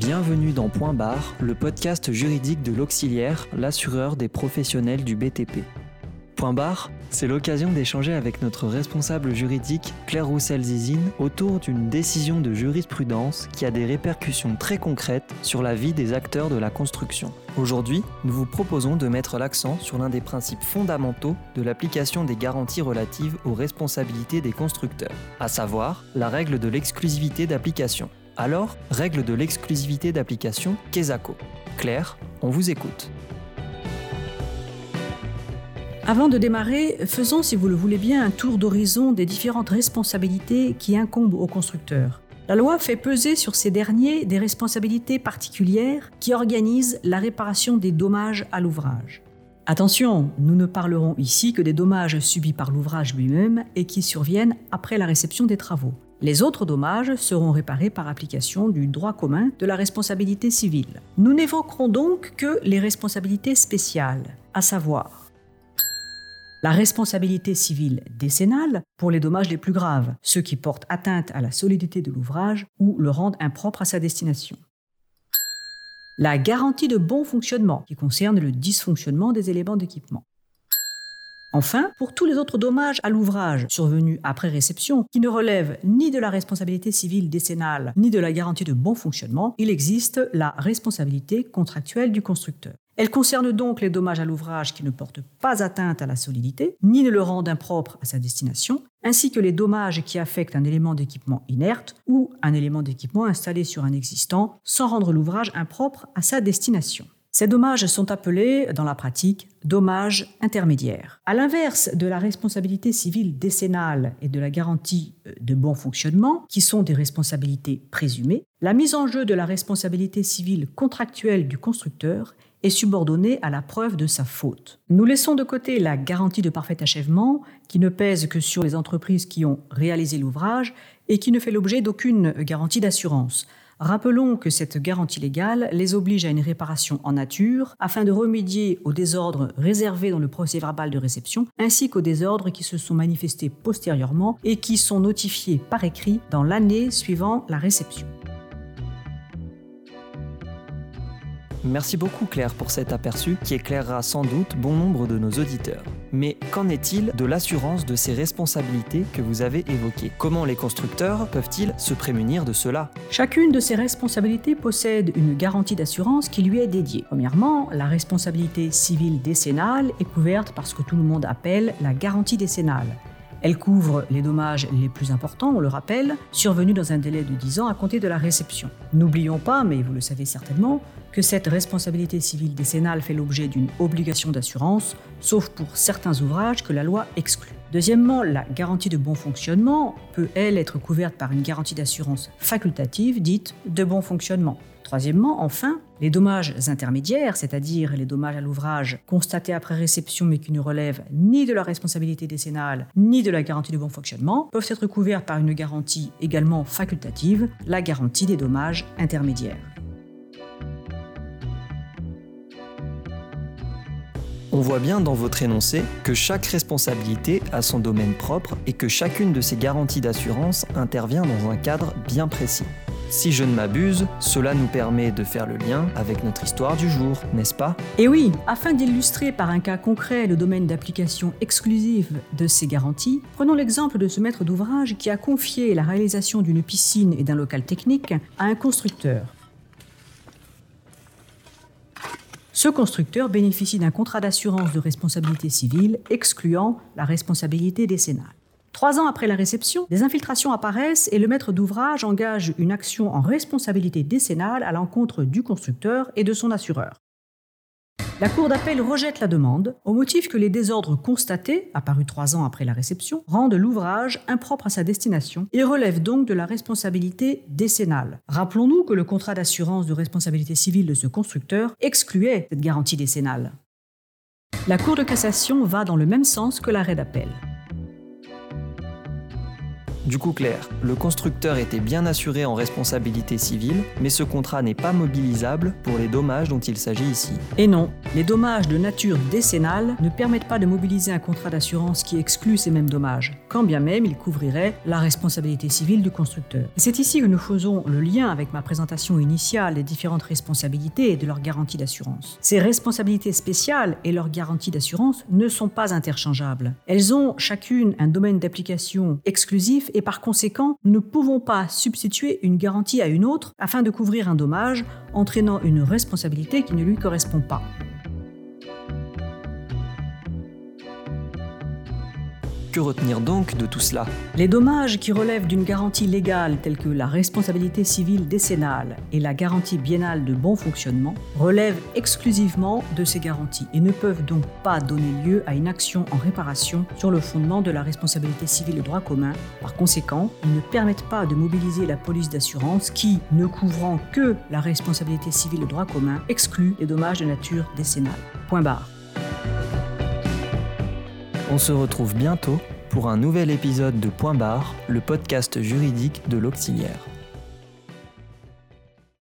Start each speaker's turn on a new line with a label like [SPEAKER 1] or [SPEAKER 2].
[SPEAKER 1] Bienvenue dans Point Barre, le podcast juridique de l'auxiliaire, l'assureur des professionnels du BTP. Point barre, c'est l'occasion d'échanger avec notre responsable juridique Claire Roussel-Zizine autour d'une décision de jurisprudence qui a des répercussions très concrètes sur la vie des acteurs de la construction. Aujourd'hui, nous vous proposons de mettre l'accent sur l'un des principes fondamentaux de l'application des garanties relatives aux responsabilités des constructeurs, à savoir la règle de l'exclusivité d'application. Alors, règle de l'exclusivité d'application, Kesako. Claire, on vous écoute.
[SPEAKER 2] Avant de démarrer, faisons, si vous le voulez bien, un tour d'horizon des différentes responsabilités qui incombent aux constructeurs. La loi fait peser sur ces derniers des responsabilités particulières qui organisent la réparation des dommages à l'ouvrage. Attention, nous ne parlerons ici que des dommages subis par l'ouvrage lui-même et qui surviennent après la réception des travaux. Les autres dommages seront réparés par application du droit commun de la responsabilité civile. Nous n'évoquerons donc que les responsabilités spéciales, à savoir la responsabilité civile décennale pour les dommages les plus graves, ceux qui portent atteinte à la solidité de l'ouvrage ou le rendent impropre à sa destination. La garantie de bon fonctionnement, qui concerne le dysfonctionnement des éléments d'équipement. Enfin, pour tous les autres dommages à l'ouvrage survenus après réception, qui ne relèvent ni de la responsabilité civile décennale, ni de la garantie de bon fonctionnement, il existe la responsabilité contractuelle du constructeur. Elle concerne donc les dommages à l'ouvrage qui ne portent pas atteinte à la solidité, ni ne le rendent impropre à sa destination, ainsi que les dommages qui affectent un élément d'équipement inerte ou un élément d'équipement installé sur un existant sans rendre l'ouvrage impropre à sa destination. Ces dommages sont appelés, dans la pratique, dommages intermédiaires. À l'inverse de la responsabilité civile décennale et de la garantie euh, de bon fonctionnement, qui sont des responsabilités présumées, la mise en jeu de la responsabilité civile contractuelle du constructeur est subordonné à la preuve de sa faute. Nous laissons de côté la garantie de parfait achèvement, qui ne pèse que sur les entreprises qui ont réalisé l'ouvrage et qui ne fait l'objet d'aucune garantie d'assurance. Rappelons que cette garantie légale les oblige à une réparation en nature afin de remédier aux désordres réservés dans le procès verbal de réception ainsi qu'aux désordres qui se sont manifestés postérieurement et qui sont notifiés par écrit dans l'année suivant la réception.
[SPEAKER 1] Merci beaucoup Claire pour cet aperçu qui éclairera sans doute bon nombre de nos auditeurs. Mais qu'en est-il de l'assurance de ces responsabilités que vous avez évoquées? Comment les constructeurs peuvent-ils se prémunir de cela?
[SPEAKER 2] Chacune de ces responsabilités possède une garantie d'assurance qui lui est dédiée. Premièrement, la responsabilité civile décennale est couverte par ce que tout le monde appelle la garantie décennale. Elle couvre les dommages les plus importants, on le rappelle, survenus dans un délai de 10 ans à compter de la réception. N'oublions pas, mais vous le savez certainement, que cette responsabilité civile décennale fait l'objet d'une obligation d'assurance, sauf pour certains ouvrages que la loi exclut. Deuxièmement, la garantie de bon fonctionnement peut, elle, être couverte par une garantie d'assurance facultative dite de bon fonctionnement. Troisièmement, enfin, les dommages intermédiaires, c'est-à-dire les dommages à l'ouvrage constatés après réception mais qui ne relèvent ni de la responsabilité décennale ni de la garantie de bon fonctionnement, peuvent être couverts par une garantie également facultative, la garantie des dommages intermédiaires.
[SPEAKER 1] On voit bien dans votre énoncé que chaque responsabilité a son domaine propre et que chacune de ces garanties d'assurance intervient dans un cadre bien précis. Si je ne m'abuse, cela nous permet de faire le lien avec notre histoire du jour, n'est-ce pas?
[SPEAKER 2] Et oui, afin d'illustrer par un cas concret le domaine d'application exclusive de ces garanties, prenons l'exemple de ce maître d'ouvrage qui a confié la réalisation d'une piscine et d'un local technique à un constructeur. Ce constructeur bénéficie d'un contrat d'assurance de responsabilité civile excluant la responsabilité décennale. Trois ans après la réception, des infiltrations apparaissent et le maître d'ouvrage engage une action en responsabilité décennale à l'encontre du constructeur et de son assureur. La Cour d'appel rejette la demande au motif que les désordres constatés, apparus trois ans après la réception, rendent l'ouvrage impropre à sa destination et relèvent donc de la responsabilité décennale. Rappelons-nous que le contrat d'assurance de responsabilité civile de ce constructeur excluait cette garantie décennale. La Cour de cassation va dans le même sens que l'arrêt d'appel.
[SPEAKER 1] Du coup clair, le constructeur était bien assuré en responsabilité civile, mais ce contrat n'est pas mobilisable pour les dommages dont il s'agit ici.
[SPEAKER 2] Et non, les dommages de nature décennale ne permettent pas de mobiliser un contrat d'assurance qui exclut ces mêmes dommages, quand bien même il couvrirait la responsabilité civile du constructeur. c'est ici que nous faisons le lien avec ma présentation initiale des différentes responsabilités et de leurs garanties d'assurance. Ces responsabilités spéciales et leurs garanties d'assurance ne sont pas interchangeables. Elles ont chacune un domaine d'application exclusif et par conséquent, ne pouvons pas substituer une garantie à une autre afin de couvrir un dommage entraînant une responsabilité qui ne lui correspond pas.
[SPEAKER 1] Que retenir donc de tout cela
[SPEAKER 2] Les dommages qui relèvent d'une garantie légale telle que la responsabilité civile décennale et la garantie biennale de bon fonctionnement relèvent exclusivement de ces garanties et ne peuvent donc pas donner lieu à une action en réparation sur le fondement de la responsabilité civile de droit commun. Par conséquent, ils ne permettent pas de mobiliser la police d'assurance qui, ne couvrant que la responsabilité civile de droit commun, exclut les dommages de nature décennale. Point barre.
[SPEAKER 1] On se retrouve bientôt pour un nouvel épisode de Point Barre, le podcast juridique de l'Auxiliaire.